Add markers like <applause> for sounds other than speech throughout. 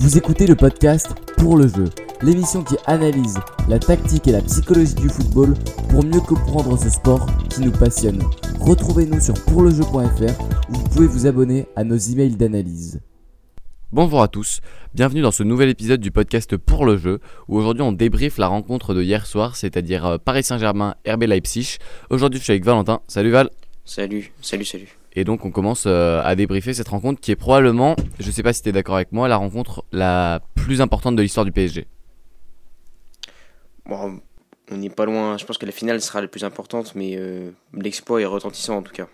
Vous écoutez le podcast Pour le jeu, l'émission qui analyse la tactique et la psychologie du football pour mieux comprendre ce sport qui nous passionne. Retrouvez-nous sur pourlejeu.fr où vous pouvez vous abonner à nos emails d'analyse. Bonjour à tous, bienvenue dans ce nouvel épisode du podcast Pour le jeu, où aujourd'hui on débriefe la rencontre de hier soir, c'est-à-dire euh, Paris Saint-Germain, RB Leipzig. Aujourd'hui je suis avec Valentin. Salut Val. Salut, salut, salut. Et donc on commence euh, à débriefer cette rencontre qui est probablement, je sais pas si tu es d'accord avec moi, la rencontre la plus importante de l'histoire du PSG. Bon, on n'est pas loin, je pense que la finale sera la plus importante, mais euh, l'exploit est retentissant en tout cas.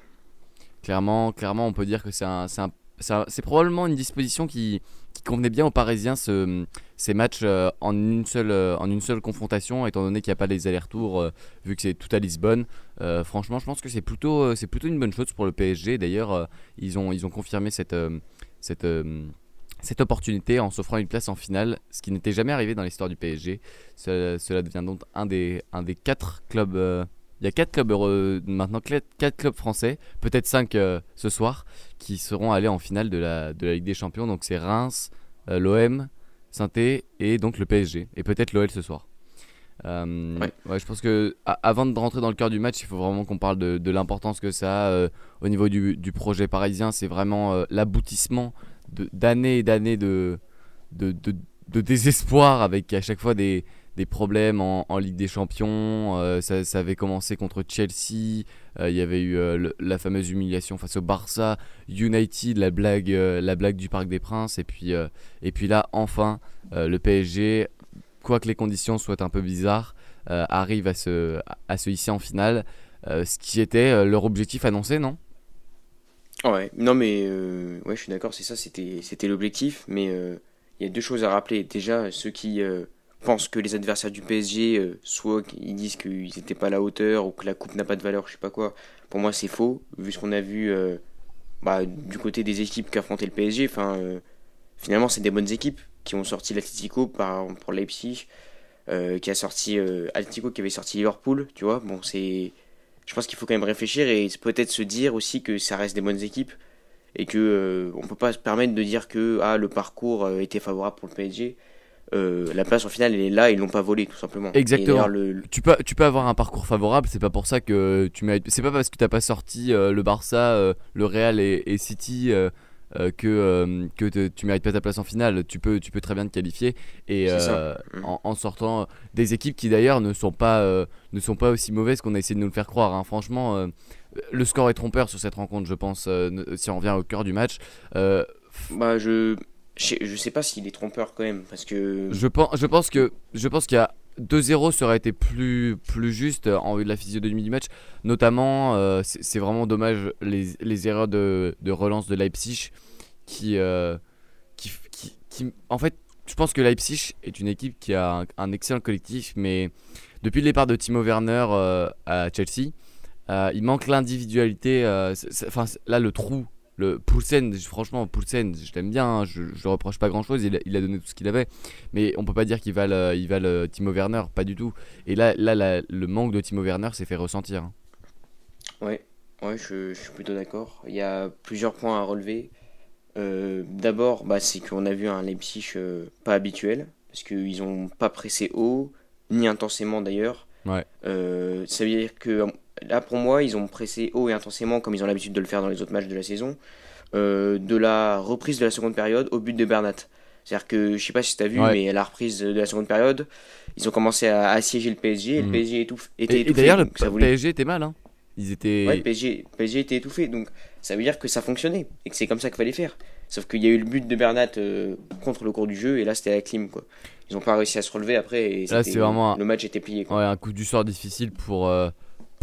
Clairement, clairement on peut dire que c'est un, un probablement une disposition qui, convenait bien aux Parisiens ce, ces matchs euh, en, une seule, euh, en une seule confrontation, étant donné qu'il n'y a pas les allers-retours, euh, vu que c'est tout à Lisbonne. franchement, je pense que c'est plutôt, plutôt une bonne chose pour le PSG. D'ailleurs, ils, ont, ils ont confirmé cette, cette, cette opportunité en s'offrant une place en finale, ce qui n'était jamais arrivé dans l'histoire du PSG. Cela, devient donc un des, un des quatre clubs il y a 4 clubs maintenant, 4 clubs français, peut-être 5 euh, ce soir, qui seront allés en finale de la, de la Ligue des Champions. Donc c'est Reims, l'OM, saint et donc le PSG. Et peut-être l'OL ce soir. Euh, ouais. je pense que avant de rentrer dans le cœur du match, il faut vraiment qu'on parle de, de l'importance que ça a au niveau du, du, projet parisien. C'est vraiment l'aboutissement d'années et d'années de, de, de, désespoir avec à chaque fois des, des problèmes en, Ligue des Champions. Euh, ça, avait commencé contre Chelsea. Euh, il y avait eu euh, la fameuse humiliation face au Barça, United, la blague, la blague du Parc des Princes. Et puis, et puis là, enfin, le PSG, quoique les conditions soient un peu bizarres, arrive à se, à se hisser en finale. ce qui était leur objectif annoncé, non? Ouais, non mais ouais, je suis d'accord, c'est ça, c'était, c'était l'objectif. Mais il y a deux choses à rappeler. Déjà, ceux qui pense que les adversaires du PSG, euh, soit ils disent qu'ils n'étaient pas à la hauteur ou que la coupe n'a pas de valeur, je sais pas quoi. Pour moi, c'est faux, vu ce qu'on a vu euh, bah, du côté des équipes qui affrontaient le PSG. Enfin, euh, finalement, c'est des bonnes équipes qui ont sorti l'Atletico par pour Leipzig, qui a sorti Atletico qui avait sorti Liverpool, tu vois. Bon, c'est, je pense qu'il faut quand même réfléchir et peut-être se dire aussi que ça reste des bonnes équipes et que on peut pas se permettre de dire que ah, le parcours était favorable pour le PSG euh, la place en finale elle est là, ils l'ont pas volé tout simplement. Exactement. Tu, peux, tu peux avoir un parcours favorable, c'est pas pour ça que tu mérites. C'est pas parce que t'as pas sorti euh, le Barça, euh, le Real et, City que, que tu mérites pas ta place en finale. Tu peux, tu peux très bien te qualifier et mm. en, sortant des équipes qui d'ailleurs ne sont pas ne sont pas aussi mauvaises qu'on a essayé de nous le faire croire. Hein. Franchement, le score est trompeur sur cette rencontre, je pense. si on revient au cœur du match. bah je je, sais pas s'il est trompeur quand même, parce que. Je pense, je que je pense qu'il y a 2-0 ça aurait été plus, plus juste en vue de la physionomie du match. Notamment, euh, c'est vraiment dommage les, les erreurs de, de, relance de Leipzig qui, euh, qui, qui, En fait, je pense que Leipzig est une équipe qui a un, excellent collectif, mais depuis le départ de Timo Werner euh, à Chelsea, il manque l'individualité. Enfin, là, le trou le Poulsen, franchement, Poulsen, je l'aime bien, hein, je, je reproche pas grand chose, il, a donné tout ce qu'il avait, mais on peut pas dire qu'il va il le Timo Werner, pas du tout. Et là, là le manque de Timo Werner s'est fait ressentir. Hein. Ouais, ouais je, suis plutôt d'accord. Il y a plusieurs points à relever. Euh, d'abord, bah, c'est qu'on a vu un Leipzig euh, pas habituel, parce qu'ils ont pas pressé haut, ni intensément d'ailleurs. Ouais. Euh, ça veut dire que Là, pour moi, ils ont pressé haut et intensément, comme ils ont l'habitude de le faire dans les autres matchs de la saison, euh, de la reprise de la seconde période au but de Bernat. C'est-à-dire que, je sais pas si tu as vu, mais à la reprise de la seconde période, ils ont commencé à assiéger le PSG et le mhm. PSG étouffe, était étouffé. Et d'ailleurs, le PSG était mal. Hein. Ils étaient... Ouais, le PSG, PSG était étouffé. Donc, ça veut dire que ça fonctionnait et que c'est comme ça qu'il fallait faire. Sauf qu'il y a eu le but de Bernat euh, contre le cours du jeu et là, c'était la clim. Quoi. Ils n'ont pas réussi à se relever après et là, vraiment... le match était plié. Quoi. Ouais, un coup du sort difficile pour. Euh,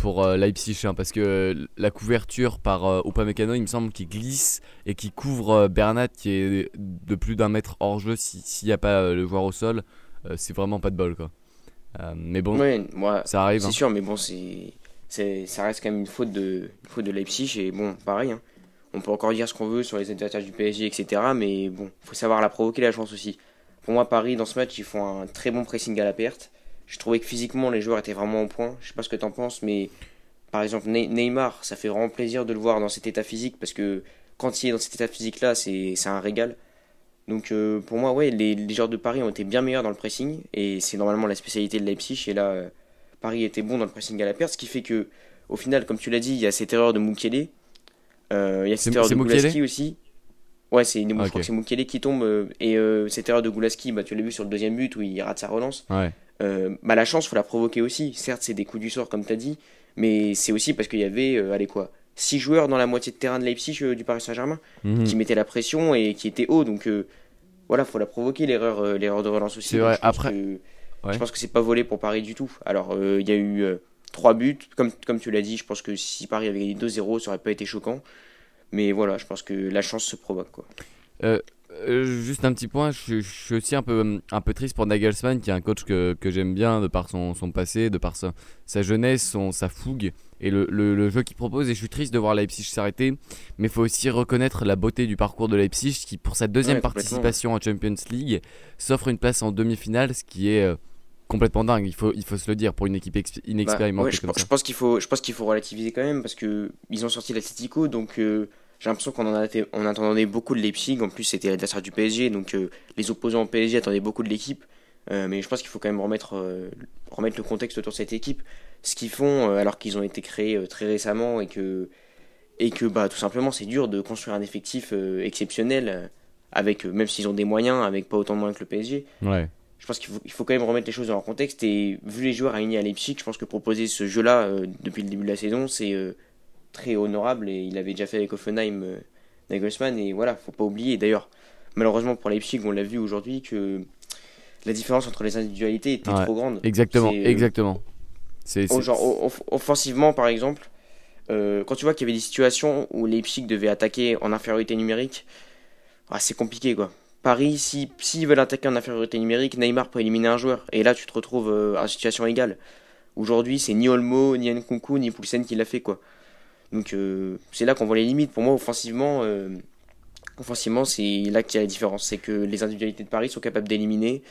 pour euh, Leipzig hein, parce que la couverture par euh, Upamecano il me semble qu'il glisse et qui couvre euh, Bernat qui est de plus d'un mètre hors jeu s'il n'y a pas le joueur au sol c'est vraiment pas de bol quoi mais bon moi, ça arrive c'est hein. sûr mais bon c'est ça reste quand même une faute de faute de Leipzig et bon pareil hein. on peut encore dire ce qu'on veut sur les adversaires du PSG etc mais bon faut savoir la provoquer la chance aussi pour moi Paris dans ce match ils font un très bon pressing à la perte je trouvais que physiquement les joueurs étaient vraiment au point. Je sais pas ce que tu en penses, mais par exemple Neymar, ça fait vraiment plaisir de le voir dans cet état physique parce que quand il est dans cet état physique là, c'est un régal. Donc euh, pour moi, ouais, les, les joueurs de Paris ont été bien meilleurs dans le pressing et c'est normalement la spécialité de Leipzig. Et là, euh, Paris était bon dans le pressing à la perte, ce qui fait que au final, comme tu l'as dit, il y a cette erreur de Mukele, euh, il y a cette erreur de Gulaski aussi. Ouais, c'est je Ah, crois ok. que c'est Mukele qui tombe euh, et cette erreur de Gulaski, bah, tu l'as vu sur le deuxième but où il rate sa relance. Ouais. Euh, bah, la chance, faut la provoquer aussi. Certes, c'est des coups du sort, comme tu as dit, mais c'est aussi parce qu'il y avait, euh, allez quoi, 6 joueurs dans la moitié de terrain de Leipzig euh, du Paris Saint-Germain Mhm. qui mettaient la pression et qui étaient hauts. Donc voilà, faut la provoquer, l'erreur l'erreur de relance aussi. C'est Donc, vrai, je pense après- que- Ouais. Je pense que c'est pas volé pour Paris du tout. Alors, il y a eu euh, 3 buts, comme, comme tu l'as dit, je pense que si Paris avait gagné 2-0, ça aurait pas été choquant. Mais voilà, je pense que la chance se provoque. Quoi. Euh, juste un petit point, je, je suis aussi un peu, un peu triste pour Nagelsmann, qui est un coach que, que j'aime bien de par son, son passé, de par sa, sa jeunesse, son, sa fougue et le, le- le jeu qu'il propose. Et je suis triste de voir Leipzig s'arrêter, mais il faut aussi reconnaître la beauté du parcours de Leipzig, qui pour sa deuxième Ouais, participation en Champions League s'offre une place en demi-finale, ce qui est euh, complètement dingue. Il faut, il faut se le dire pour une équipe Bah, inexpérimentée ouais, je, comme pense- ça. je pense qu'il faut, je pense qu'il faut relativiser quand même parce que ils ont sorti l'Atletico, donc euh, j'ai l'impression qu'on en a été- on attendait beaucoup de Leipzig. En plus, c'était l'adversaire du PSG, donc euh, les opposants au PSG attendaient beaucoup de l'équipe. Euh, mais je pense qu'il faut quand même remettre, euh, remettre le contexte autour de cette équipe. Ce qu'ils font, alors qu'ils ont été créés très récemment et que, et que bah, tout simplement, c'est dur de construire un effectif exceptionnel, avec, même s'ils ont des moyens, avec pas autant de moyens que le PSG Ouais. je pense qu'il faut, il faut quand même remettre les choses dans leur contexte. Et vu les joueurs alignés à Leipzig, je pense que proposer ce jeu-là depuis le début de la saison, c'est très honorable. Et il avait déjà fait avec Offenheim, euh, Nagelsmann. Et voilà, faut pas oublier. D'ailleurs, malheureusement pour Leipzig, on l'a vu aujourd'hui que la différence entre les individualités était Ouais, trop grande. Exactement, euh, exactement. C'est, Oh, genre, off- offensivement, par exemple, euh, quand tu vois qu'il y avait des situations où Leipzig devait attaquer en infériorité numérique, ah, c'est compliqué quoi. Paris, si s'ils veulent attaquer en infériorité numérique, Neymar peut éliminer un joueur. Et là, tu te retrouves euh, en situation égale. Aujourd'hui, c'est ni Olmo, ni Nkunku, ni Poulsen qui l'a fait quoi. Donc euh, c'est là qu'on voit les limites. Pour moi, offensivement, euh, offensivement, c'est là qu'il y a la différence. C'est que les individualités de Paris sont capables d'éliminer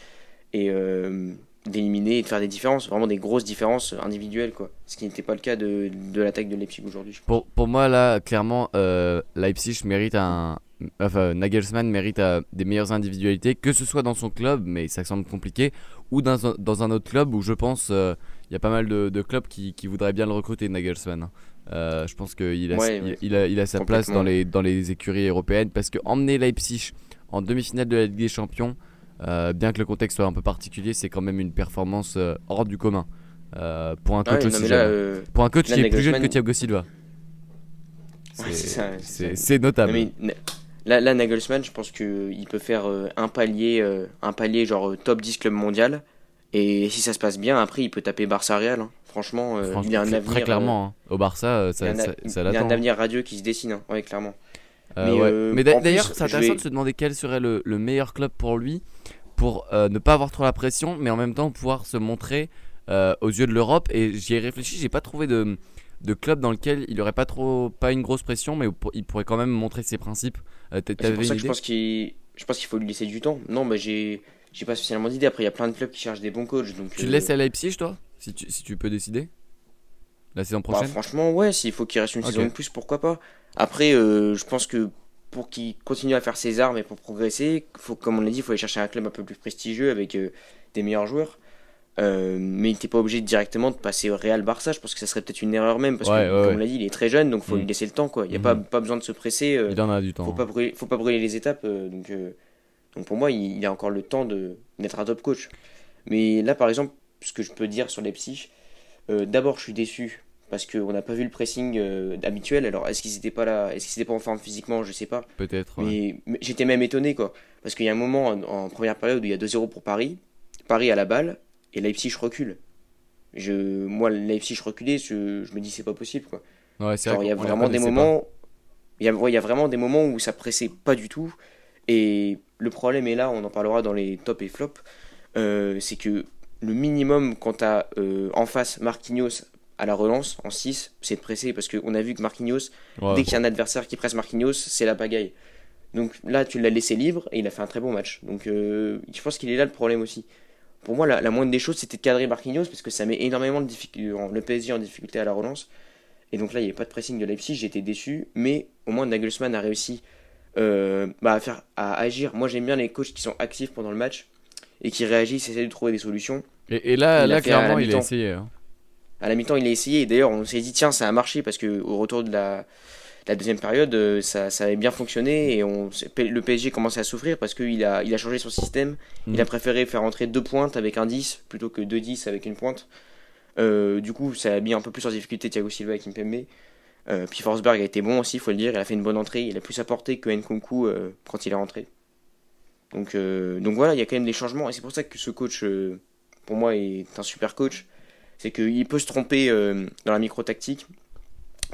et euh, d'éliminer et de faire des différences, vraiment des grosses différences individuelles quoi. Ce qui n'était pas le cas de, de l'attaque de Leipzig aujourd'hui. Pour, pour moi, là, clairement, Leipzig mérite un. Enfin, Nagelsmann mérite des meilleures individualités, que ce soit dans son club, mais ça semble compliqué, ou dans un, dans un autre club où je pense il y a pas mal de, de clubs qui, qui voudraient bien le recruter, Nagelsmann. Euh, je pense qu'il a, Ouais, il, ouais. il a, il a sa place dans les, dans les écuries européennes, parce que emmener Leipzig en demi-finale de la Ligue des Champions, euh, bien que le contexte soit un peu particulier, c'est quand même une performance euh, hors du commun. pour un coach aussi mais là, jeune. Pour un coach là, qui est plus jeune que Thiago Silva. C'est notable. non, mais Na- là, là, Nagelsmann, je pense qu'il peut faire un palier, un palier genre top 10 club mondial. Et si ça se passe bien, après, il peut taper Barça Real. hein. Franchement, euh, Franchement, il a un avenir. très clairement. hein. Au Barça, euh, euh, ça, il y a un, ça, a- ça il y a l'attend. un avenir radieux qui se dessine. hein. Ouais, clairement. Euh, Mais, ouais. euh, Mais d'ailleurs, c'est intéressant vais- de se demander quel serait le, le meilleur club pour lui, pour euh, ne pas avoir trop la pression, mais en même temps pouvoir se montrer euh, aux yeux de l'Europe. Et j'y ai réfléchi, j'ai pas trouvé de, de club dans lequel il aurait pas trop, pas une grosse pression, mais il pourrait quand même montrer ses principes. Euh, C'est pour ça que je pense qu'il je pense qu'il faut lui laisser du temps. Non, bah, j'ai j'ai pas spécialement d'idée. Après, il y a plein de clubs qui cherchent des bons coachs. Donc, Tu euh, le laisses à Leipzig, toi? Si tu, si tu peux décider? La saison Bah, prochaine? franchement, ouais, s'il faut qu'il reste une saison de plus, pourquoi pas. Après, euh, je pense que pour qu'il continue à faire ses armes et pour progresser, faut, comme on l'a dit, il faut aller chercher un club un peu plus prestigieux avec euh, des meilleurs joueurs. Euh, mais il n'était pas obligé directement de passer au Real Barça. Je pense que ça serait peut-être une erreur même parce Ouais, que, ouais, comme on l'a dit, il est très jeune, donc faut Mhm. lui laisser le temps. Quoi. Il n'y a pas, pas besoin de se presser. euh, Il en a du temps. faut pas brûler, faut pas brûler les étapes. euh, donc, euh, donc pour moi, il, il a encore le temps d'être un top coach. Mais là, par exemple, ce que je peux dire sur Leipzig, euh, d'abord, je suis déçu parce qu'on n'a pas vu le pressing euh, habituel. Alors, est-ce qu'ils n'étaient pas là, est-ce qu'ils étaient pas en forme physiquement, je sais pas. Peut-être. ouais. Mais, mais j'étais même étonné quoi, parce qu'il y a un moment en, en première période où il y a 2-0 pour Paris, Paris à la balle et Leipzig recule. Je, moi, Leipzig reculé, je, je me dis c'est pas possible quoi. Ouais, c'est il y a les vraiment des moments. Il y, a, ouais, il y a vraiment des moments où ça pressait pas du tout. Et le problème est là, on en parlera dans les top et flop. euh, c'est que le minimum quand tu as en face Marquinhos à la relance en 6, c'est de presser. Parce qu'on a vu que Marquinhos. Ouais, dès qu'il y a un adversaire qui presse Marquinhos, c'est la pagaille. Donc là, tu l'as laissé libre et il a fait un très bon match. Donc euh, je pense qu'il est là le problème aussi. Pour moi, la, la moindre des choses, c'était de cadrer Marquinhos parce que ça met énormément de difficultés, le PSG en difficulté à la relance. Et donc là, il n'y avait pas de pressing de Leipzig, j'étais déçu. Mais au moins, Nagelsmann a réussi euh, bah, à, faire, à agir. Moi, j'aime bien les coachs qui sont actifs pendant le match et qui réagissent, essaient de trouver des solutions. Et, et là, Il clairement, il a essayé. hein. À la mi-temps, il a essayé. Et d'ailleurs, on s'est dit, tiens, ça a marché parce que au retour de la, la deuxième période, euh, ça, ça avait bien fonctionné. Et on, le PSG commençait à souffrir parce qu'il a, il a changé son système. Il Mhm. a préféré faire entrer deux pointes avec un 10 plutôt que deux 10 avec une pointe. Euh, du coup, ça a mis un peu plus en difficulté Thiago Silva et Kimpembe. Euh, puis Forsberg a été bon aussi, il faut le dire. Il a fait une bonne entrée. Il a plus apporté que Nkunku euh, quand il est rentré. Donc, euh, donc voilà, il y a quand même des changements. Et c'est pour ça que ce coach, pour moi, est un super coach. C'est qu'il peut se tromper dans la micro-tactique.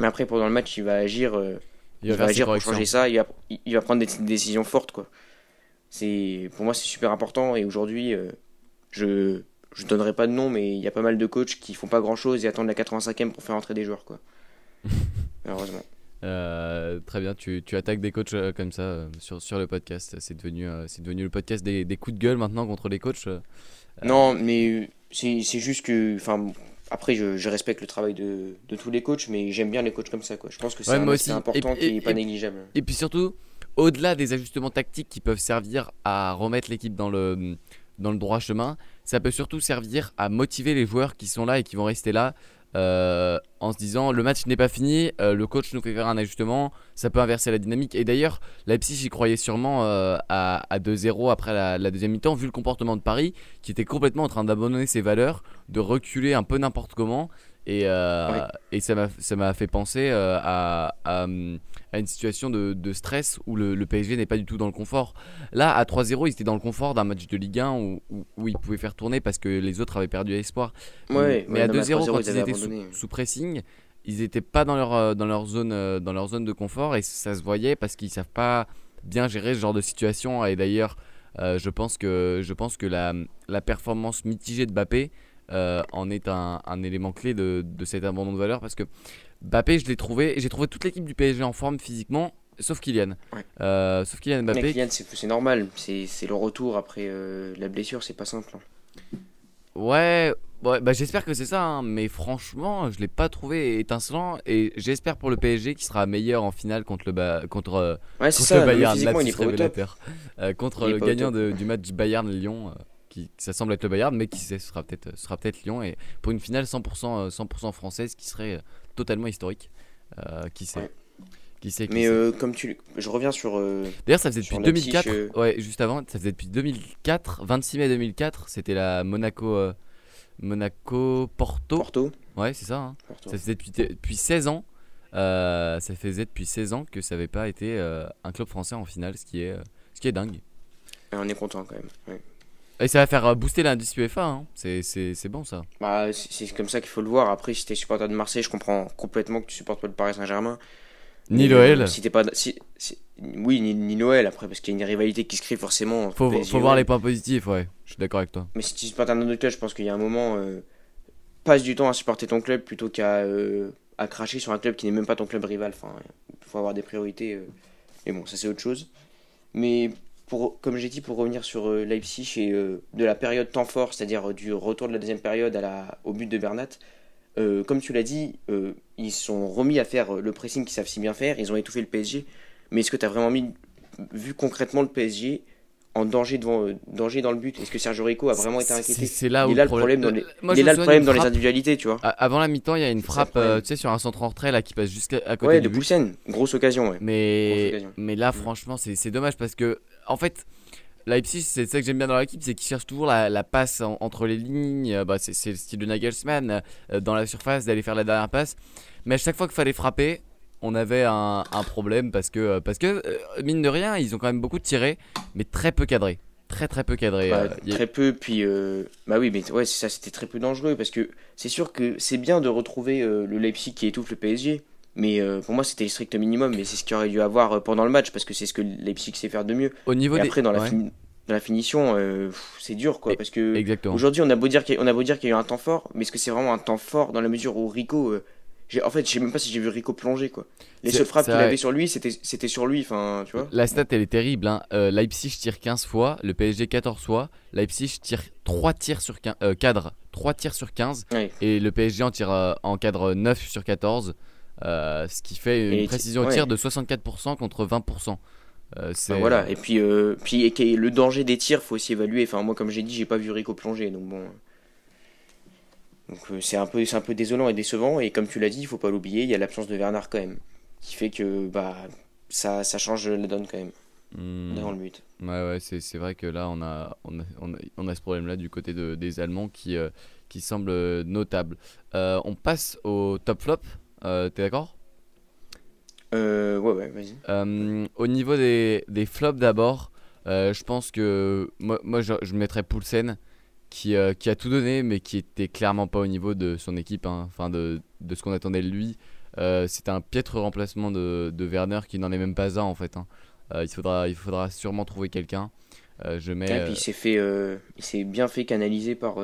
Mais après, pendant le match, il va agir, Il il va agir pour changer ça. Il va, il va prendre des, des décisions fortes. Quoi. C'est, pour moi, c'est super important. Et aujourd'hui, je je donnerai pas de nom, mais il y a pas mal de coachs qui font pas grand chose et attendent la 85e pour faire entrer des joueurs. Quoi. <laughs> Malheureusement. Euh, très bien, tu, tu attaques des coachs euh, comme ça euh, sur, sur le podcast. C'est devenu, c'est devenu le podcast des, des coups de gueule maintenant contre les coachs. Non, mais c'est c'est juste que. Enfin, après, je, je respecte le travail de, de tous les coachs, mais j'aime bien les coachs comme ça. Quoi. Je pense que c'est Ouais, un moi aspect aussi. important Et- qui et- n'est pas et- négligeable. Et puis surtout, au-delà des ajustements tactiques qui peuvent servir à remettre l'équipe dans le, dans le droit chemin, ça peut surtout servir à motiver les joueurs qui sont là et qui vont rester là euh, en se disant le match n'est pas fini, euh, le coach nous fait faire un ajustement, ça peut inverser la dynamique. Et d'ailleurs, Leipzig y croyait sûrement euh, à, à 2-0 après la, la deuxième mi-temps, vu le comportement de Paris qui était complètement en train d'abandonner ses valeurs, de reculer un peu n'importe comment. Et, euh, et ça m'a fait penser euh, à, à, à une situation de, de stress où le, le PSG n'est pas du tout dans le confort. Là, à 3-0, ils étaient dans le confort d'un match de Ligue 1 où, où, où ils pouvaient faire tourner parce que les autres avaient perdu espoir. Ouais, mais à non, 2-0, 3-0, quand ils étaient sous, pressing, ils n'étaient pas dans leur, euh, dans, leur zone, dans leur zone de confort et ça se voyait parce qu'ils savent pas bien gérer ce genre de situation. Et d'ailleurs, euh, je pense que, je pense que la, la performance mitigée de Mbappé euh, en est un, un élément clé de, de cet abandon de valeur parce que Mbappé, je l'ai trouvé, j'ai trouvé toute l'équipe du PSG en forme physiquement, sauf Kylian. Ouais. Euh, sauf Kylian Mais Mbappé. Kylian, c'est c'est normal. C'est c'est le retour après euh, la blessure, c'est pas simple. hein. Ouais, ouais bah j'espère que c'est ça, hein, mais franchement, je l'ai pas trouvé étincelant et j'espère pour le PSG qui sera meilleur en finale contre le ba- contre, Ouais, contre ça. le non, mais Bayern, physiquement, il est lapsus pas au top. révélateur. Contre Il est le pas au gagnant de- du match Bayern-Lyon, qui ça semble être le Bayern, mais qui sait, ce sera peut-être ce sera peut-être Lyon et pour une finale 100% euh, 100% française qui serait euh, totalement historique. Euh, qui sait? Ouais. Qui sait qui Mais sait? euh, comme tu. Je reviens sur. euh, D'ailleurs, ça faisait depuis Leipzig, 2004. euh, Ouais, juste avant, ça faisait depuis 2004, 26 mai 2004. C'était la Monaco, euh, Monaco Porto. Porto. Ouais, c'est ça. hein. Ça faisait depuis, depuis 16 ans. euh, ça faisait depuis 16 ans que ça n'avait pas été euh, un club français en finale, ce qui est, euh, ce qui est dingue. Et on est content quand même. ouais. Et ça va faire euh, booster l'indice UEFA. hein. C'est, c'est, c'est bon ça. Bah, c'est comme ça qu'il faut le voir. Après, si t'es supporter de Marseille, je comprends complètement que tu supportes pas le Paris Saint-Germain. Ni l'OL. euh, Si t'es pas. Si, si- oui, ni, ni Noël après, parce qu'il y a une rivalité qui se crée forcément. Faut, PSG faut voir les points positifs, ouais. Je suis d'accord avec toi. Mais si tu supportes un autre club, je pense qu'il y a un moment. euh, passe du temps à supporter ton club plutôt qu'à euh, à cracher sur un club qui n'est même pas ton club rival. Enfin, il faut avoir des priorités. euh. Mais bon, ça c'est autre chose. Mais comme j'ai dit, pour revenir sur euh, Leipzig et euh, de la période temps fort, c'est-à-dire euh, du retour de la deuxième période au but de Bernat, comme tu l'as dit, ils sont remis à faire le pressing qu'ils savent si bien faire. Ils ont étouffé le PSG. Mais est-ce que tu as vraiment vu concrètement le PSG en danger, devant, euh, danger dans le but Est-ce que Sergio Rico a vraiment été inquiété C'est là il où est là le problème dans les, Moi, il est là le problème dans les individualités, tu vois. Avant la mi-temps, il y a une frappe, euh, tu sais, sur un centre en retrait là qui passe jusqu'à côté Ouais, du de. Poulsen, grosse occasion, ouais. Mais, occasion. mais là, Mm. franchement, c'est dommage parce que, en fait, Leipzig, c'est ça que j'aime bien dans l'équipe, c'est qu'ils cherchent toujours la, la passe en- entre les lignes. Euh, Bah, c'est c'est le style de Nagelsmann, dans la surface, d'aller faire la dernière passe. Mais à chaque fois qu'il fallait frapper, on avait un, un problème parce que, euh, parce que euh, mine de rien, ils ont quand même beaucoup tiré, mais très peu cadré. Très très peu cadré. Bah, Euh, a- Très peu, puis euh, bah oui, mais ouais, ça, c'était très peu dangereux parce que c'est sûr que c'est bien de retrouver euh, le Leipzig qui étouffe le PSG, mais pour moi c'était le strict minimum, mais c'est ce qu'il aurait dû avoir pendant le match parce que c'est ce que Leipzig sait faire de mieux. Au niveau Et des. après, dans la, Ouais, fini- dans la finition, euh, c'est dur quoi, parce que aujourd'hui on a beau dire qu'il y qu'il y a eu un temps fort, mais est-ce que c'est vraiment un temps fort dans la mesure où Rico, euh, en fait, je sais même pas si j'ai vu Rico plonger quoi. Les seules frappes qu'il avait sur lui, c'était c'était sur lui, enfin, tu vois. La stat elle est terrible. Hein. Euh, Leipzig tire 15 fois, le PSG 14 fois. Leipzig tire 3 tirs sur 15, euh, cadre, 3 tirs sur 15 Ouais. et le PSG en tire euh, en cadre 9 sur 14. euh, ce qui fait une Et précision au ouais. tir de 64% contre 20%. Euh, c'est- Enfin, voilà. Et puis, euh, puis et le danger des tirs, faut aussi évaluer. Enfin, moi, comme j'ai dit, j'ai pas vu Rico plonger, donc bon. Donc euh, c'est un peu, un peu désolant et décevant. Et comme tu l'as dit, il faut pas l'oublier, il y a l'absence de Bernard quand même, qui fait que bah ça, ça change la donne quand même Hmm. dans le but. Ouais, ouais, c'est, vrai que là, on a, on a, on a, on a ce problème-là du côté de, des Allemands qui, euh, qui semble euh, notable. Euh, on passe au top flop. Euh, T'es d'accord? Ouais, ouais, vas-y. Au niveau des, des flops d'abord, je pense que moi, moi je, je mettrais Poulsen qui, euh, qui a tout donné, mais qui était clairement pas au niveau de son équipe, hein. enfin de, de ce qu'on attendait de lui. Euh, C'était un piètre remplacement de, de Werner qui n'en est même pas un en fait. hein. Euh, il, faudra, il faudra sûrement trouver quelqu'un. Euh, je mets. Puis il s'est fait, il s'est bien fait canaliser par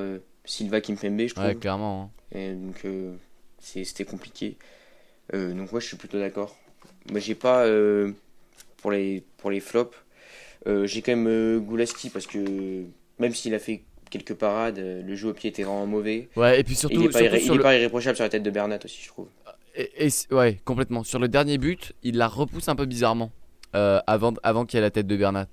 Silva Kimpembe, je trouve. Ouais, clairement. hein. Et donc c'était compliqué. Donc moi je suis plutôt d'accord. Moi j'ai pas pour les pour les flops. j'ai quand même Gulaski parce que même s'il a fait quelques parades, euh, le jeu au pied était vraiment mauvais. Ouais, et puis surtout, il est, pas, surtout irré- sur il est le- pas irréprochable sur la tête de Bernat aussi, je trouve. Et, et c- ouais, complètement. Sur le dernier but, il la repousse un peu bizarrement euh, avant, avant qu'il y ait la tête de Bernat.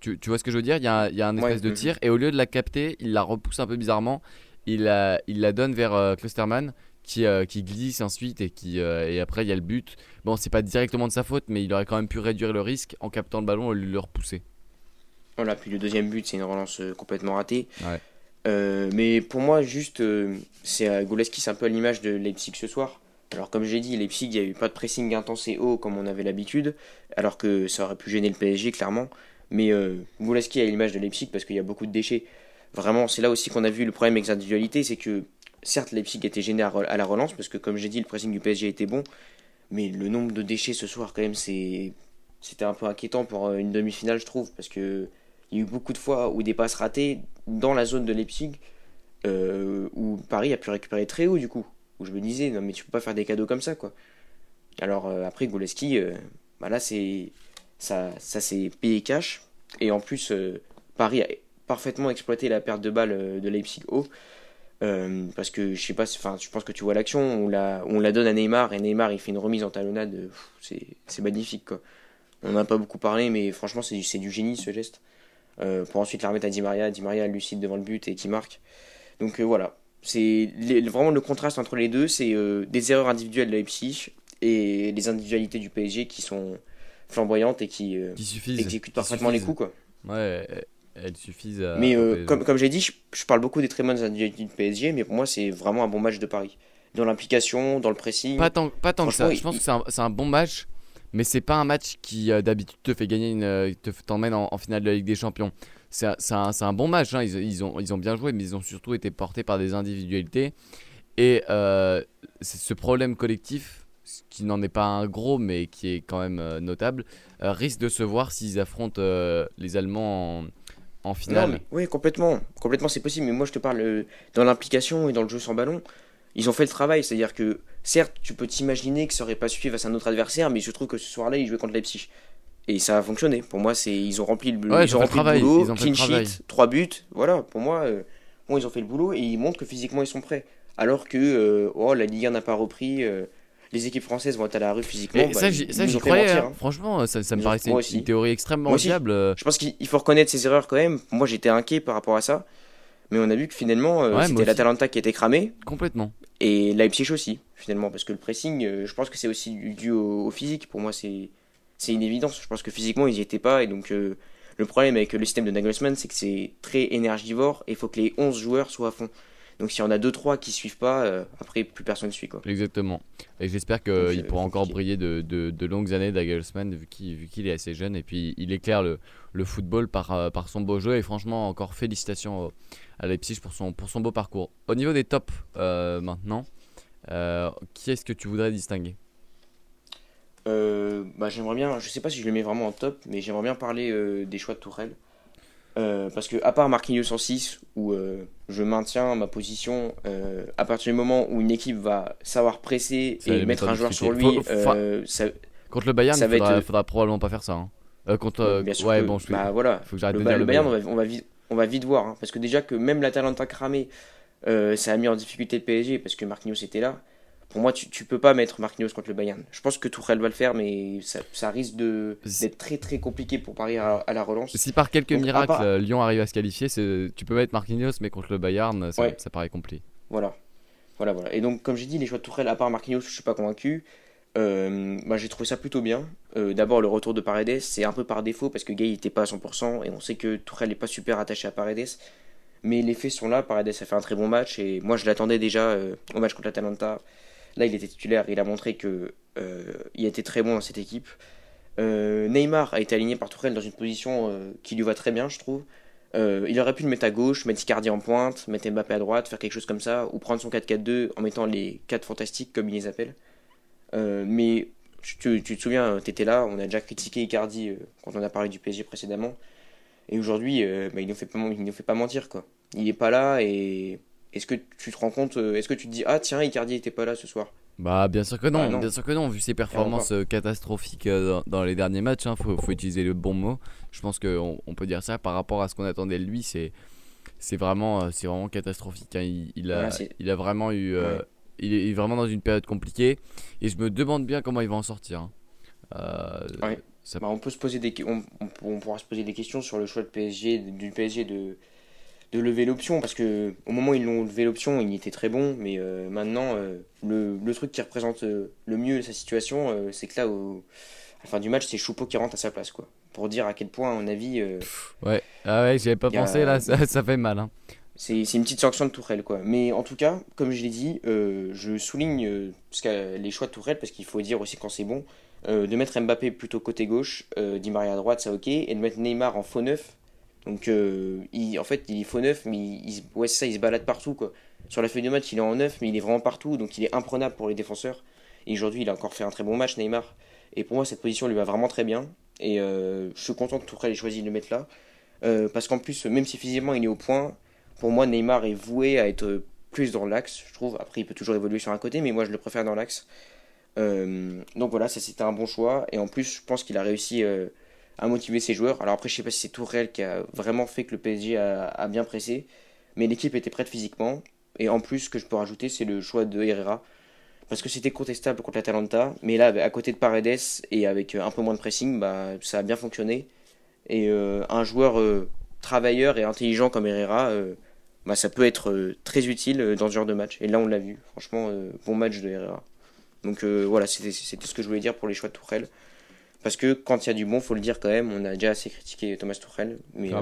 Tu, tu vois ce que je veux dire? Il y a, un- il y a un Ouais, espèce de mhm. tir et au lieu de la capter, il la repousse un peu bizarrement. Il la, il la donne vers euh, Klosterman qui, euh, qui glisse ensuite et, qui, euh, et après il y a le but. Bon, c'est pas directement de sa faute, mais il aurait quand même pu réduire le risque en captant le ballon et le repousser. Voilà, puis le deuxième but, c'est une relance euh, complètement ratée. Ouais. Euh, mais pour moi, juste, euh, c'est Golaski, c'est un peu à l'image de Leipzig ce soir. Alors, comme j'ai dit, Leipzig, il n'y a eu pas de pressing intense et haut comme on avait l'habitude, alors que ça aurait pu gêner le PSG, clairement. Mais euh, a l'image de Leipzig parce qu'il y a beaucoup de déchets. Vraiment, c'est là aussi qu'on a vu le problème avec les individualités, c'est que certes, Leipzig était gêné à, à la relance, parce que comme j'ai dit, le pressing du PSG était bon, mais le nombre de déchets ce soir, quand même, c'est c'était un peu inquiétant pour euh, une demi-finale, je trouve, parce que il y a eu beaucoup de fois où des passes ratées dans la zone de Leipzig, euh, où Paris a pu récupérer très haut du coup. Où je me disais, non mais tu peux pas faire des cadeaux comme ça quoi. Alors euh, après Goleski, euh, bah là c'est ça, ça s'est payé cash. Et en plus, euh, Paris a parfaitement exploité la perte de balle de Leipzig haut. Parce que je sais pas, enfin je pense que tu vois l'action, on la, on la donne à Neymar et Neymar il fait une remise en talonnade, c'est, magnifique quoi. On n'a pas beaucoup parlé, mais franchement c'est, du- du génie ce geste. Euh, pour ensuite la remettre à Di Maria, Di Maria lucide devant le but et qui marque. Donc euh, voilà, c'est vraiment le contraste entre les deux, c'est euh, des erreurs individuelles de Leipzig et les individualités du PSG qui sont flamboyantes et qui euh, Qui suffisent. exécutent qui parfaitement les coups quoi. Ouais, elles- suffisent à. Mais euh, comme, comme j'ai dit, je, je parle beaucoup des très bonnes individualités du PSG, mais pour moi c'est vraiment un bon match de Paris. Dans l'implication, dans le pressing. Pas tant, pas tant que ça. Je pense il- que c'est un, c'est un bon match, mais c'est pas un match qui euh, d'habitude te fait gagner, une, euh, te t'emmène en, finale de la Ligue des Champions. C'est un, bon match. hein. Ils, ont, bien joué, mais ils ont surtout été portés par des individualités. Et euh, ce problème collectif, qui n'en est pas un gros, mais qui est quand même notable, risque de se voir s'ils affrontent les Allemands en, finale. Oui, complètement. Complètement, c'est possible. Mais moi, je te parle dans l'implication et dans le jeu sans ballon. Ils ont fait le travail. C'est-à-dire que, certes, tu peux t'imaginer que ça aurait pas suffi face à un autre adversaire, mais je trouve que ce soir-là, ils jouaient contre Leipzig. Et ça a fonctionné. Pour moi, c'est ils ont rempli le, Ouais, ils ont ils ont fait rempli le le boulot. Ils ont clean travail. sheet, 3 buts. Voilà, pour moi, euh, bon, ils ont fait le boulot et ils montrent que physiquement, ils sont prêts. Alors que euh, oh, la Ligue 1 n'a pas repris. euh, les équipes françaises vont être à la rue physiquement. Bah, ça, j'y croyais. mentir, hein. hein. Franchement, ça, ça me paraissait une, théorie extrêmement euh, Je pense qu'il il faut reconnaître ses erreurs quand même. Moi, j'étais inquiet par rapport à ça. Mais on a vu que finalement, Ouais, c'était l'Atalanta qui était cramé. Complètement. Et Leipzig aussi, finalement. Parce que le pressing, euh, je pense que c'est aussi dû- au, physique. Pour moi, c'est c'est une évidence. Je pense que physiquement, ils n'y étaient pas. Et donc, euh, le problème avec le système de Nagelsmann, c'est que c'est très énergivore. Et il faut que les 11 joueurs soient à fond. Donc, si on a 2-3 qui suivent pas, euh, après, plus personne ne suit. Quoi. Exactement. Et j'espère qu'il pourra encore briller de, de- de longues années d'Agelsmann vu qu'il vu qu'il est assez jeune et puis il éclaire le, le football par, euh, par son beau jeu et franchement encore félicitations à Leipzig pour son, pour son beau parcours. Au niveau des tops euh, maintenant, euh, qui est-ce que tu voudrais distinguer? Euh, bah, j'aimerais bien, je sais pas si je le mets vraiment en top, mais j'aimerais bien parler des choix de Tourelle. Euh, parce que, à part Marquinhos en 6, où euh, je maintiens ma position, euh, à partir du moment où une équipe va savoir presser Ça et mettre un joueur sur lui. Faut- ça, Contre le Bayern, Ça il va faudra, être- faudra probablement pas faire ça. hein. Contre, bien sûr ouais, que- bon, je bah voilà. faut que Le, de Ba- dire le Bayern, Bayern. on va, on va vite, on va vite voir. hein, parce que déjà que même l'Atalanta cramé, ça a mis en difficulté le PSG parce que Marquinhos était là. Pour moi, tu, tu peux pas mettre Marquinhos contre le Bayern. Je pense que Tourelle va le faire, mais ça, ça risque de- d'être très très compliqué pour Paris à, à la relance. Si par quelques Donc, miracles part- euh, Lyon arrive à se qualifier, c'est- tu peux mettre Marquinhos, mais contre le Bayern, ça, Ouais. ça paraît compliqué. Voilà. Voilà, voilà. Et donc, comme j'ai dit, les choix de Tourelle, à part Marquinhos, je suis pas convaincu. Euh, bah, j'ai trouvé ça plutôt bien. Euh, D'abord, le retour de Paredes, c'est un peu par défaut parce que Gay n'était pas à 100% et on sait que Tourelle n'est pas super attaché à Paredes. Mais les faits sont là. Paredes a fait un très bon match et moi, je l'attendais déjà euh, au match contre l'Atalanta. Là, il était titulaire. Il a montré que euh, il était très bon dans cette équipe. Euh, Neymar a été aligné par Tourelle dans une position euh, qui lui va très bien, je trouve. Il aurait pu le mettre à gauche, mettre Icardi en pointe, mettre Mbappé à droite, faire quelque chose comme ça, ou prendre son 4-4-2 en mettant les 4 fantastiques comme il les appelle. Mais tu, te souviens, tu étais là, on a déjà critiqué Icardi quand on a parlé du PSG précédemment. Et aujourd'hui, bah, il ne nous fait pas mentir. quoi. Il n'est pas là et est-ce que tu te rends compte, euh, est-ce que tu te dis, ah tiens, Icardi était pas là ce soir? Bah bien sûr que non, Bah, non. bien sûr que non, vu ses performances euh, catastrophiques euh, dans, dans les derniers matchs, hein, faut, faut utiliser le bon mot. Je pense qu'on on peut dire ça par rapport à ce qu'on attendait de lui, c'est c'est vraiment c'est vraiment catastrophique. hein. Il, il a il a vraiment eu euh, Ouais. il est vraiment dans une période compliquée et je me demande bien comment il va en sortir. hein. Ouais. ça- Bah, on peut se poser des on, on- on pourra se poser des questions sur le choix de PSG du PSG de de lever l'option parce que au moment où ils l'ont levé l'option il était très bon mais euh, maintenant euh, le, le truc qui représente euh, le mieux sa situation c'est que là au, à la fin du match c'est Choupeau qui rentre à sa place quoi pour dire à quel point à mon avis Ouais, ah ouais, j'y avais pas a- pensé là, ça, ça fait mal. hein. c'est une petite sanction de Tourelle quoi mais en tout cas comme je l'ai dit je souligne parce que les choix de Tourelle parce qu'il faut dire aussi quand c'est bon de mettre Mbappé plutôt côté gauche Di Maria à droite ça ok et de mettre Neymar en faux neuf donc euh, en fait il est faux neuf mais il, il ouais ça il se balade partout quoi sur la feuille de match il est en neuf mais il est vraiment partout donc il est imprenable pour les défenseurs et aujourd'hui il a encore fait un très bon match Neymar et pour moi cette position lui va vraiment très bien et euh, je suis content que Tourelle ait choisi de le mettre là Euh, parce qu'en plus même si physiquement il est au point pour moi, Neymar est voué à être plus dans l'axe, je trouve. Après, il peut toujours évoluer sur un côté, mais moi, je le préfère dans l'axe. Donc voilà, ça c'était un bon choix. Et en plus, je pense qu'il a réussi à motiver ses joueurs. Alors après, je sais pas si c'est Tourelle qui a vraiment fait que le PSG a, bien pressé, mais l'équipe était prête physiquement. Et en plus, ce que je peux rajouter, c'est le choix de Herrera. Parce que c'était contestable contre l'Atalanta, mais là, à côté de Paredes et avec euh, un peu moins de pressing, bah, ça a bien fonctionné. Et euh, un joueur euh, travailleur et intelligent comme Herrera, bah, ça peut être très utile dans ce genre de match. Et là, on l'a vu. Franchement, bon match de Herrera. Donc voilà, c'était c'était ce que je voulais dire pour les choix de Tourelle. Parce que quand il y a du bon, faut le dire quand même. On a déjà assez critiqué Thomas Tourelle, mais euh,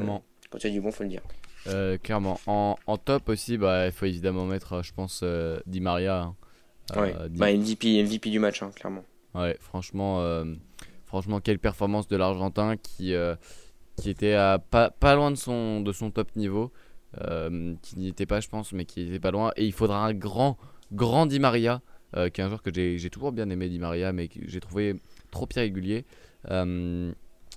quand il y a du bon, faut le dire. Euh, clairement. En, en top aussi, bah, il faut évidemment mettre, euh, je pense, euh, Di Maria. hein. ouais. Di- Bah, MVP, MVP du match, hein, clairement. Ouais, franchement, franchement, quelle performance de l'Argentin qui, qui était à pas, pas loin de son, de son top niveau, qui n'y était pas, je pense, mais qui était pas loin. Et il faudra un grand, grand Di Maria, qui est un joueur que j'ai j'ai toujours bien aimé, Di Maria, mais que j'ai trouvé trop irrégulier. Euh,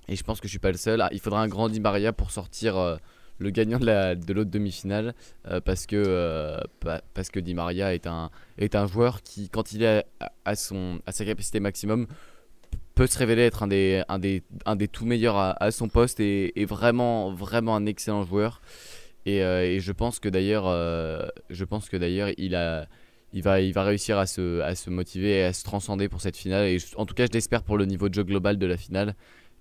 et je pense que je suis pas le seul. Ah, il faudra un grand Di Maria pour sortir euh, le gagnant de la- de l'autre demi-finale, euh, parce que Di Maria est un joueur qui, quand il est à, sa capacité maximum, peut se révéler être un des tout meilleurs à, son poste et, vraiment vraiment un excellent joueur. Et, je pense que d'ailleurs je pense que d'ailleurs il a il va, il va réussir à se, à se motiver et à se transcender pour cette finale. Et je- en tout cas, je l'espère pour le niveau de jeu global de la finale,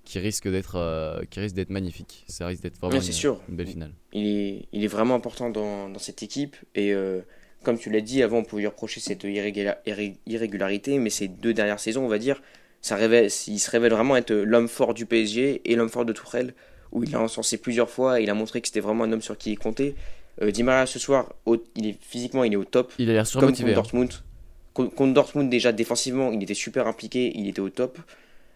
qui risque d'être, euh, qui risque d'être magnifique. Ça risque d'être vraiment une, sûr. une belle finale. il est, il est vraiment important dans, dans cette équipe. Et euh, comme tu l'as dit, avant, on pouvait lui reprocher cette irrégula- irré- irrégularité, mais ces deux dernières saisons, on va dire, ça révèle, il se révèle vraiment être l'homme fort du PSG et l'homme fort de Tourelle, où il a encensé plusieurs fois et il a montré que c'était vraiment un homme sur qui il comptait. Euh, Di Maria, ce soir, au- il est, physiquement, il est au top. Il a l'air Comme surmotivé. contre hein. Dortmund. Co- Contre Dortmund, déjà, défensivement, il était super impliqué, il était au top.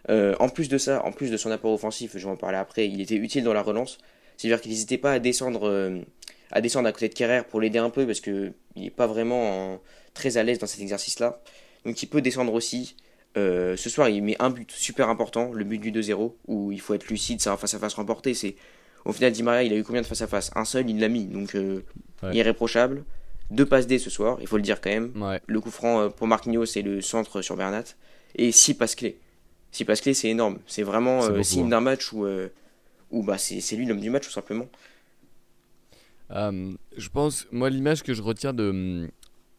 Euh, en plus de ça, en plus de son apport offensif, je vais en parler après, il était utile dans la relance. C'est-à-dire qu'il n'hésitait pas à descendre, euh, à descendre à côté de Kerrer pour l'aider un peu parce qu'il n'est pas vraiment en- très à l'aise dans cet exercice-là. Donc il peut descendre aussi. Euh, ce soir, il met un but super important, le but du 2-0, où il faut être lucide, c'est un face-à-face remporté. C'est Au final, Di Maria, il a eu combien de face-à-face Un seul, il l'a mis, donc euh, Ouais. irréprochable. Deux passes D ce soir, il faut le dire quand même. Ouais. Le coup franc euh, pour Marquinhos, c'est le centre sur Bernat. Et 6 passes clés. 6 passes clés, c'est énorme. C'est vraiment euh, signe hein. d'un match où, euh, où bah, c'est lui l'homme du match, tout simplement. Je pense, moi, l'image que je retiens de,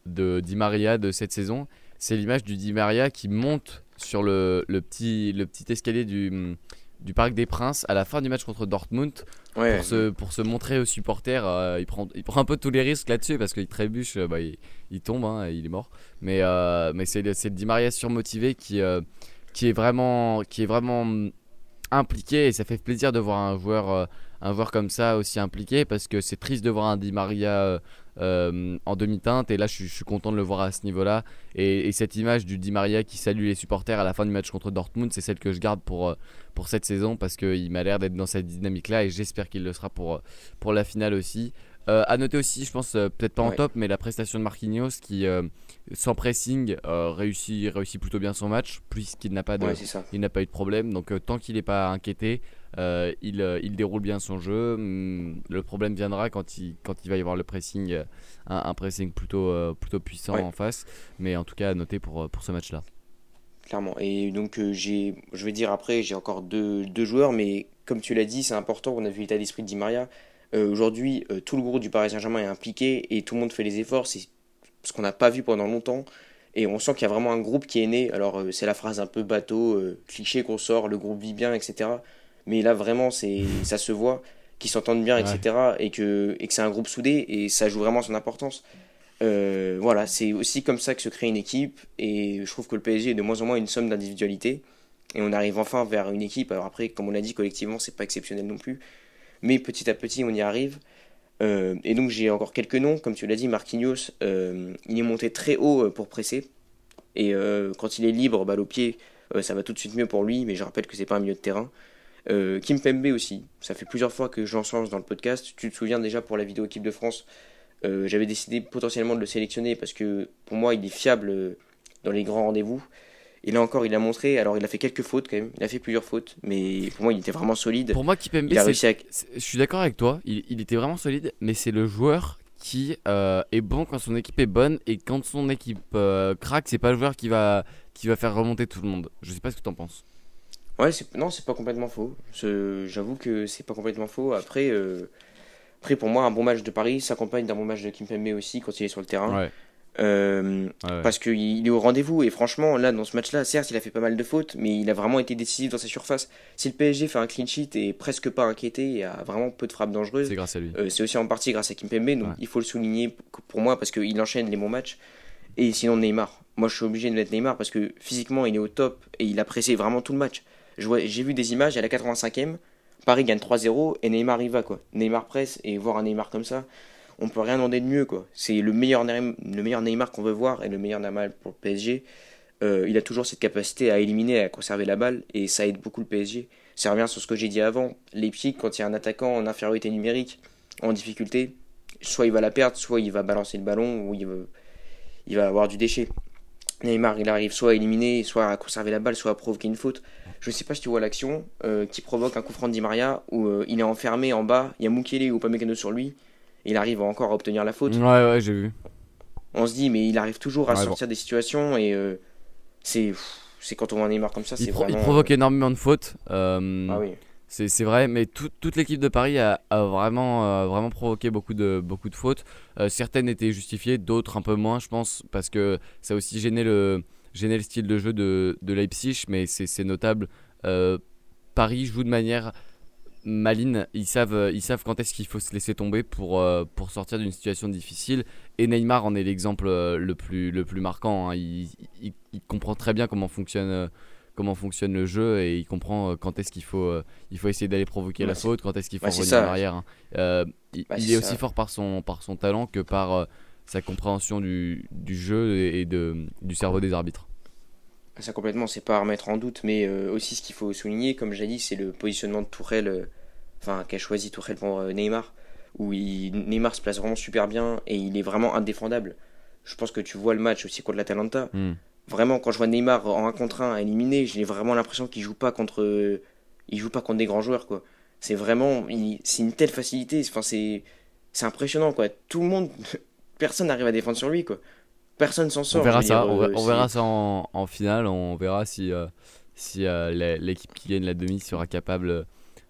de Di Maria de cette saison, c'est l'image du Di Maria qui monte sur le, le petit, le petit escalier du, du Parc des Princes à la fin du match contre Dortmund Ouais. pour, se, pour se montrer aux supporters. euh, il, prend, il prend un peu tous les risques là-dessus parce qu'il trébuche, euh, bah, il, il tombe, hein, il est mort. Mais, euh, mais c'est le, c'est le Di Maria surmotivé qui, euh, qui, est vraiment, qui est vraiment mm, impliqué et ça fait plaisir de voir un joueur, un joueur comme ça aussi impliqué parce que c'est triste de voir un Di Maria euh, en demi-teinte et là je, suis- je suis content de le voir à ce niveau-là. Et, et cette image du Di Maria qui salue les supporters à la fin du match contre Dortmund, c'est celle que je garde pour, euh, pour cette saison parce qu'il m'a l'air d'être dans cette dynamique-là et j'espère qu'il le sera pour, euh, pour la finale aussi. Euh, à noter aussi, je pense, euh, peut-être pas en Ouais. top, mais la prestation de Marquinhos qui, euh, sans pressing, réussit, réussit plutôt bien son match, puisqu'il n'a pas de, Ouais, c'est ça. il n'a pas eu de problème. Donc tant qu'il n'est pas inquiété, euh, il, euh, il déroule bien son jeu. Hum, le problème viendra quand il, quand il va y avoir le pressing, euh, un, un pressing plutôt, plutôt puissant Ouais. en face. Mais en tout cas, à noter pour, pour ce match-là. Clairement. Et donc, euh, j'ai, je vais dire après, j'ai encore deux, deux joueurs, mais comme tu l'as dit, c'est important. On a vu l'état d'esprit de Di Maria. Euh, aujourd'hui, tout le groupe du Paris Saint-Germain est impliqué et tout le monde fait les efforts. C'est ce qu'on n'a pas vu pendant longtemps. Et on sent qu'il y a vraiment un groupe qui est né. Alors, euh, c'est la phrase un peu bateau, euh, cliché qu'on sort, le groupe vit bien, etc. Mais là, vraiment, c'est, ça se voit, qu'ils s'entendent bien, Ouais. etc. Et que, et que c'est un groupe soudé et ça joue vraiment son importance. Euh, voilà, c'est aussi comme ça que se crée une équipe et je trouve que le PSG est de moins en moins une somme d'individualité et on arrive enfin vers une équipe. Alors après, comme on l'a dit collectivement, c'est pas exceptionnel non plus, mais petit à petit on y arrive. Euh, et donc j'ai encore quelques noms, comme tu l'as dit, Marquinhos, euh, il est monté très haut pour presser et quand il est libre, balle au pied, ça va tout de suite mieux pour lui. Mais je rappelle que c'est pas un milieu de terrain. Euh, Kim Pembe aussi, ça fait plusieurs fois que j'en change dans le podcast. Tu te souviens déjà pour la vidéo équipe de France euh, j'avais décidé potentiellement de le sélectionner parce que pour moi il est fiable dans les grands rendez-vous. Et là encore, il a montré, alors il a fait quelques fautes quand même, il a fait plusieurs fautes, mais pour moi il était vraiment solide. Pour moi, Kipembe, à. Je suis d'accord avec toi, il, il était vraiment solide, mais c'est le joueur qui euh, est bon quand son équipe est bonne et quand son équipe euh, craque, c'est pas le joueur qui va, qui va faire remonter tout le monde. Je sais pas ce que t'en penses. Ouais, c'est- non, c'est pas complètement faux. J'avoue que c'est pas complètement faux. Après, euh, après, pour moi, un bon match de Paris s'accompagne d'un bon match de Kimpembe aussi quand il est sur le terrain. Ouais, Euh, ouais. Parce qu'il il est au rendez-vous et franchement, là, dans ce match-là, certes, il a fait pas mal de fautes, mais il a vraiment été décisif dans sa surface. Si le PSG fait un clean sheet et presque pas inquiété et a vraiment peu de frappes dangereuses, c'est grâce à lui. Euh, c'est aussi en partie grâce à Kimpembe, donc Ouais. il faut le souligner pour moi parce qu'il enchaîne les bons matchs. Et sinon Neymar, moi je suis obligé de mettre Neymar parce que physiquement il est au top et il a pressé vraiment tout le match. J'ai vu des images à la 85e, Paris gagne 3-0 et Neymar y va quoi. Neymar presse et voir un Neymar comme ça, on peut rien demander de mieux quoi. C'est le meilleur, Neym- le meilleur Neymar qu'on veut voir et le meilleur Neymar pour le PSG. Euh, il a toujours cette capacité à éliminer, à conserver la balle et ça aide beaucoup le PSG. Ça revient sur ce que j'ai dit avant. Les pieds, quand il y a un attaquant en infériorité numérique, en difficulté, soit il va la perdre, soit il va balancer le ballon ou il va avoir du déchet. Neymar, il arrive soit à éliminer, soit à conserver la balle, soit à provoquer une faute. Je sais pas si tu vois l'action euh, qui provoque un coup franc de Di Maria où euh, il est enfermé en bas, il y a Mukele ou Upamecano sur lui, et il arrive encore à obtenir la faute. Ouais, ouais, j'ai vu. On se dit, mais il arrive toujours à Ouais, sortir des situations et euh, c'est quand on voit Neymar comme ça, c'est pro- il vraiment. provoque énormément de fautes. Ah oui. C'est vrai, mais tout- toute l'équipe de Paris a, vraiment, euh, vraiment provoqué beaucoup de, beaucoup de fautes. Euh, certaines étaient justifiées, d'autres un peu moins, je pense, parce que ça a aussi gêné le, gêné le style de jeu de, de Leipzig, mais c'est notable. Euh, Paris joue de manière maligne, ils savent, ils savent quand est-ce qu'il faut se laisser tomber pour, pour sortir d'une situation difficile. Et Neymar en est l'exemple le, plus, le plus marquant. hein. Il, comprend très bien comment fonctionne, comment fonctionne le jeu et il comprend euh, quand est-ce qu'il faut, euh, il faut essayer d'aller provoquer Ouais, la faute, quand est-ce qu'il faut ouais, revenir en arrière. hein. Euh, il Bah, est aussi fort par son, par son talent que par euh, sa compréhension du, du jeu et, de, du cerveau des arbitres. Ça complètement, c'est pas à remettre en doute, mais aussi ce qu'il faut souligner, comme j'ai dit, c'est le positionnement de Tourelle, enfin qu'a choisi Tourelle pour Neymar, où il, Neymar se place vraiment super bien et il est vraiment indéfendable. Je pense que tu vois le match aussi contre l'Atalanta. Hmm. Vraiment, quand je vois Neymar en 1 contre 1 à éliminer, j'ai vraiment l'impression qu'il joue pas contre, il joue pas contre des grands joueurs quoi. C'est vraiment, il- c'est une telle facilité, enfin c'est, c'est impressionnant quoi. Tout le monde, <laughs> personne n'arrive à défendre sur lui quoi. Personne s'en sort. on verra ça, dire, on, ver- euh, on verra ça en, en finale, on verra si, euh, si euh, l'équipe qui gagne la demi sera capable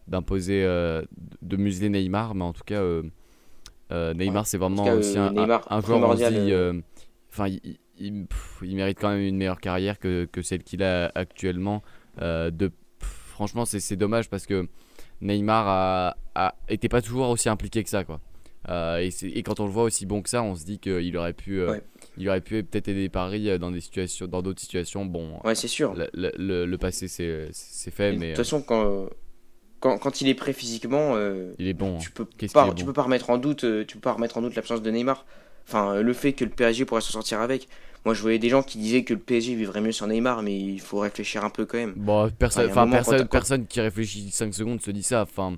d'imposer, de museler Neymar, mais en tout cas, Neymar Ouais. c'est vraiment cas, aussi un, un- Neymar, un joueur, on se euh, euh, il, mérite quand même une meilleure carrière que, que celle qu'il a actuellement. de, franchement, c'est dommage parce que Neymar a, a, était pas toujours aussi impliqué que ça. Quoi. Et, et, quand on le voit aussi bon que ça, on se dit qu'il aurait pu il aurait pu peut-être aider Paris euh, dans des situations, dans d'autres situations. Bon, ouais, c'est sûr. Le, le, passé, c'est fait, mais. De toute façon, quand, quand, quand, il est prêt physiquement, euh, il est bon. Tu peux pas, tu peux pas remettre en doute, euh, tu peux pas remettre en doute l'absence de Neymar. Enfin, le fait que le PSG pourrait se sortir avec. Moi, je voyais des gens qui disaient que le PSG vivrait mieux sans Neymar, mais il faut réfléchir un peu quand même. Bon, personne, enfin, personne, personne qui réfléchit 5 secondes se dit ça. Enfin,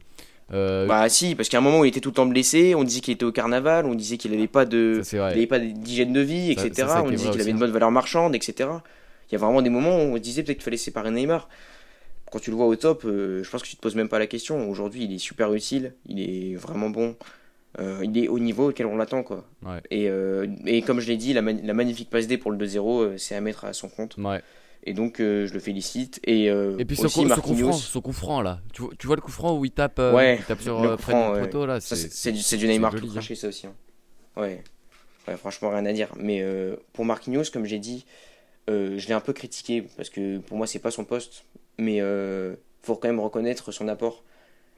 euh, bah si, parce qu'à un moment où il était tout le temps blessé, on disait qu'il était au carnaval, on disait qu'il n'avait pas de, pas d'hygiène de vie, etc. on disait qu'il avait une bonne valeur marchande, etc. Il y a vraiment des moments où on disait peut-être qu'il fallait séparer Neymar. Quand tu le vois au top, euh, je pense que tu te poses même pas la question. Aujourd'hui, il est super utile, il est vraiment bon. Euh, il est au niveau auquel on l'attend quoi. Et, et, comme je l'ai dit, la, la, magnifique passe D pour le 2-0, c'est à mettre à son compte. Ouais. Et donc, euh, je le félicite. Et, euh, et puis, aussi son, Marquinhos... son, coup franc, là. Tu, tu, vois le coup franc où il tape, euh, ouais, il tape sur du poteau, là C'est du, du Neymar tout craché, hein. ça aussi. Hein. Ouais. ouais. franchement, rien à dire. Mais pour Marquinhos, comme j'ai dit, je l'ai un peu critiqué parce que pour moi, c'est pas son poste. Mais il faut quand même reconnaître son apport.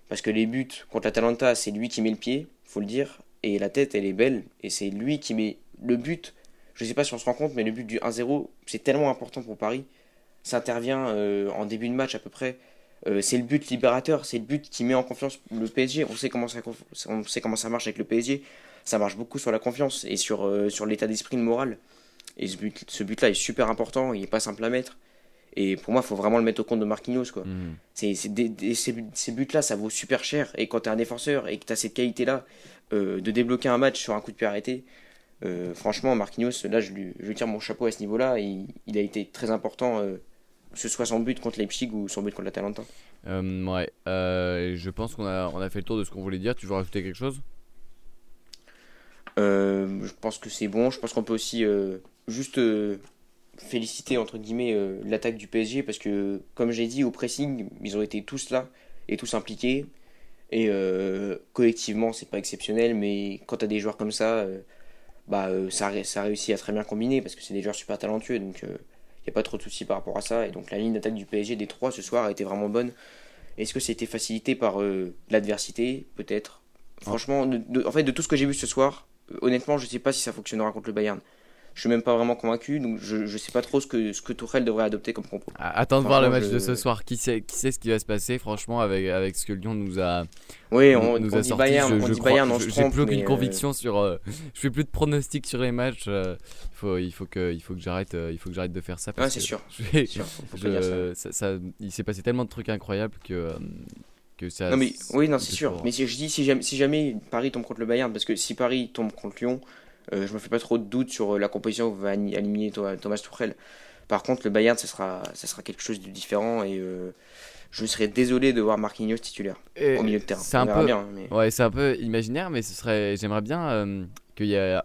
Parce que les buts contre l'Atalanta, c'est lui qui met le pied, faut le dire. Et la tête, elle est belle. Et c'est lui qui met le but je ne sais pas si on se rend compte, mais le but du 1-0, c'est tellement important pour Paris. Ça intervient euh, en début de match à peu près. Euh, c'est le but libérateur, c'est le but qui met en confiance le PSG. On sait comment ça, on sait comment ça marche avec le PSG. Ça marche beaucoup sur la confiance et sur, euh, sur l'état d'esprit, le moral. Et ce but-là est super important, il n'est pas simple à mettre. Et pour moi, il faut vraiment le mettre au compte de Marquinhos. Quoi. Mmh. C'est, ces, buts-là, ça vaut super cher. Et quand tu es un défenseur et que tu as cette qualité-là de débloquer un match sur un coup de pied arrêté, euh, franchement, Marquinhos, là, je lui, je tire mon chapeau à ce niveau-là. Il, il, a été très important, euh, que ce soit son but contre Leipzig ou son but contre l'Atalanta. Euh, ouais, euh, je pense qu'on a, on a fait le tour de ce qu'on voulait dire. Tu veux rajouter quelque chose? Je pense que c'est bon. Je pense qu'on peut aussi juste féliciter, entre guillemets, l'attaque du PSG parce que, comme j'ai dit, au pressing, ils ont été tous là et tous impliqués. Et collectivement, c'est pas exceptionnel, mais quand tu as des joueurs comme ça bah, euh, ça, ça réussit à très bien combiner parce que c'est des joueurs super talentueux. Donc il euh, n'y a pas trop de soucis par rapport à ça. Et donc la ligne d'attaque du PSG des trois ce soir a été vraiment bonne. Est-ce que c'était facilité par euh, l'adversité? Peut-être. Franchement, en fait, de tout ce que j'ai vu ce soir, honnêtement, je ne sais pas si ça fonctionnera contre le Bayern je suis même pas vraiment convaincu, donc je, ne sais pas trop ce que, ce que Tourelle devrait adopter comme propos. Attends de voir le match de ce soir, qui sait, qui sait ce qui va se passer, franchement, avec, avec ce que Lyon nous a. Oui, on, nous, a dit sorti, Bayern, je, on dit Bayern, on J'ai plus aucune euh, conviction sur. Euh, je fais plus de pronostics sur les matchs. Euh, il faut, il faut que, il faut que j'arrête, il faut que j'arrête de faire ça. Ah, c'est sûr. <laughs> il s'est passé tellement de trucs incroyables que. Que ça, non mais oui non c'est sûr mais si je dis si jamais, si jamais Paris tombe contre le Bayern parce que si Paris tombe contre Lyon euh, je me fais pas trop de doutes sur euh, la composition que va aligner Thomas Tuchel. Par contre, le Bayern, ça sera, ça sera quelque chose de différent et euh, je serais désolé de voir Marquinhos titulaire au milieu de terrain. C'est un peu, ouais, c'est un peu imaginaire, mais ce serait, j'aimerais bien qu'il y ait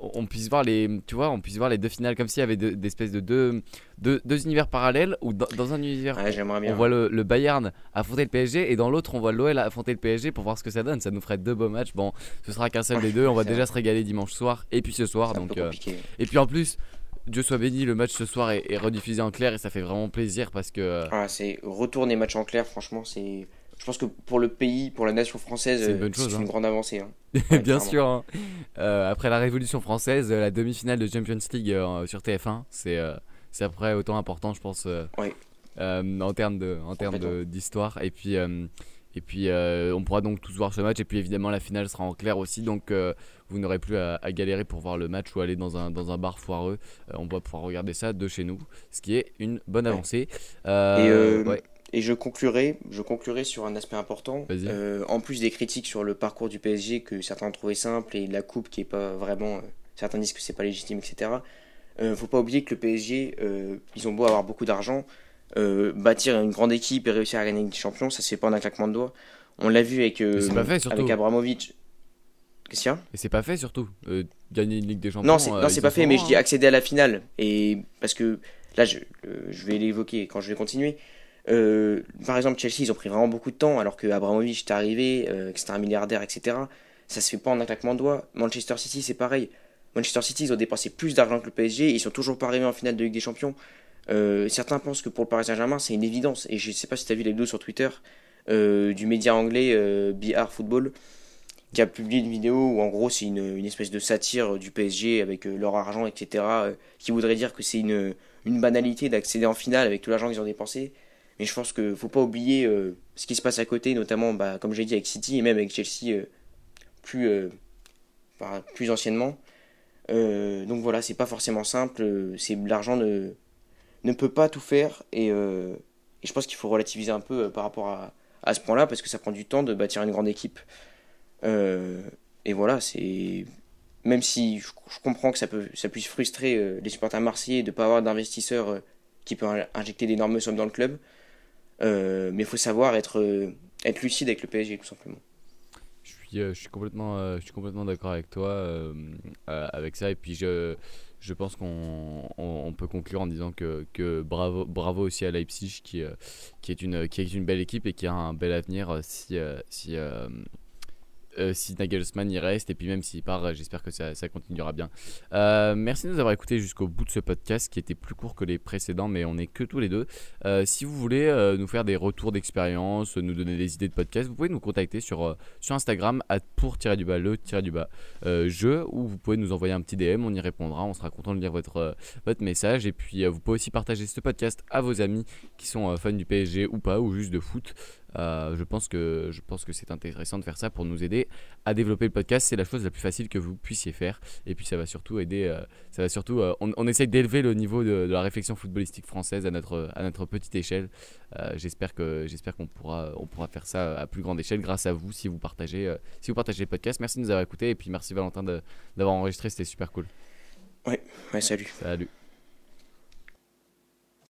on puisse voir les tu vois on puisse voir les deux finales comme s'il y avait des espèces de deux, deux, deux, univers parallèles ou dans, un univers. On voit le, le, Bayern affronter le PSG et dans l'autre on voit l'OL affronter le PSG pour voir ce que ça donne. Ça nous ferait deux beaux matchs. Bon ce sera qu'un seul des deux. On va déjà se régaler dimanche soir et puis ce soir. Donc euh, et puis en plus Dieu soit béni, le match ce soir est, rediffusé en clair et ça fait vraiment plaisir parce que. Euh, ah, c'est retourner match en clair, franchement, c'est je pense que pour le pays, pour la nation française, c'est une, hein. grande avancée. Hein. <laughs> Bien sûr. Hein. Euh, après la Révolution française, la demi-finale de Champions League euh, sur TF1, c'est euh, c'est après autant important, je pense, en termes de en termes d'histoire. Et puis et puis on pourra donc tous voir ce match. Et puis évidemment la finale sera en clair aussi, donc vous n'aurez plus à, galérer pour voir le match ou aller dans un dans un bar foireux. on va pouvoir regarder ça de chez nous, ce qui est une bonne avancée. Et et je conclurai, je conclurai sur un aspect important. Euh, en plus des critiques sur le parcours du PSG que certains ont trouvé simple et la coupe qui est pas vraiment, euh, certains disent que c'est pas légitime, etc. Euh, faut pas oublier que le PSG, euh, ils ont beau avoir beaucoup d'argent, bâtir une grande équipe et réussir à gagner des champions, ça se fait pas en un claquement de doigts. On l'a vu avec avec Abramovic. Qu'est-ce qu'il y a Et c'est pas fait surtout. gagner une Ligue des Champions. Non, c'est, pas fait, mais je dis accéder à la finale. Et parce que là, je, je vais l'évoquer quand je vais continuer. Euh, par exemple, Chelsea, ils ont pris vraiment beaucoup de temps, alors que Abramovich est arrivé, euh, que c'était un milliardaire, etc. Ça se fait pas en un claquement de doigts. Manchester City, c'est pareil. Manchester City, ils ont dépensé plus d'argent que le PSG, ils sont toujours pas arrivés en finale de Ligue des Champions. Euh, certains pensent que pour le Paris Saint-Germain, c'est une évidence. Et je sais pas si tu as vu les vidéos sur Twitter du média anglais BR Football qui a publié une vidéo où en gros c'est une, espèce de satire du PSG avec leur argent, etc. qui voudrait dire que c'est une banalité d'accéder en finale avec tout l'argent qu'ils ont dépensé. Mais je pense qu'il ne faut pas oublier ce qui se passe à côté, notamment, bah, comme j'ai dit, avec City et même avec Chelsea plus, plus anciennement. donc voilà, c'est pas forcément simple. C'est l'argent ne ne peut pas tout faire et, euh, je pense qu'il faut relativiser un peu euh, par rapport à, à ce point-là parce que ça prend du temps de bâtir une grande équipe. Euh, et voilà, c'est même si je, comprends que ça, peut, ça puisse frustrer les supporters marseillais de ne pas avoir d'investisseurs qui peuvent injecter d'énormes sommes dans le club, mais il faut savoir être, être lucide avec le PSG tout simplement. Je suis, je suis complètement, complètement d'accord avec toi avec ça et puis je je pense qu'on peut conclure en disant que, que, bravo, bravo aussi à Leipzig qui, euh, qui, est une, qui est une belle équipe et qui a un bel avenir euh, si, euh, si, euh, si Nagelsmann y reste et puis même s'il part, j'espère que ça, continuera bien. Euh, merci de nous avoir écouté jusqu'au bout de ce podcast qui était plus court que les précédents, mais on est que tous les deux. Euh, si vous voulez nous faire des retours d'expérience, nous donner des idées de podcast, vous pouvez nous contacter sur, sur Instagram pour-du-bas le-du-bas jeu ou vous pouvez nous envoyer un petit DM, on y répondra, on sera content de lire votre, votre message et puis vous pouvez aussi partager ce podcast à vos amis qui sont fans du PSG ou pas ou juste de foot. Euh, je pense que je pense que c'est intéressant de faire ça pour nous aider à développer le podcast. C'est la chose la plus facile que vous puissiez faire. Et puis ça va surtout aider. Euh, ça va surtout. Euh, on, on, essaye d'élever le niveau de, la réflexion footballistique française à notre à notre petite échelle. j'espère que j'espère qu'on pourra on pourra faire ça à plus grande échelle grâce à vous si vous partagez si vous partagez le podcast. Merci de nous avoir écoutés et puis merci Valentin d'avoir enregistré. C'était super cool. Ouais, salut. Salut.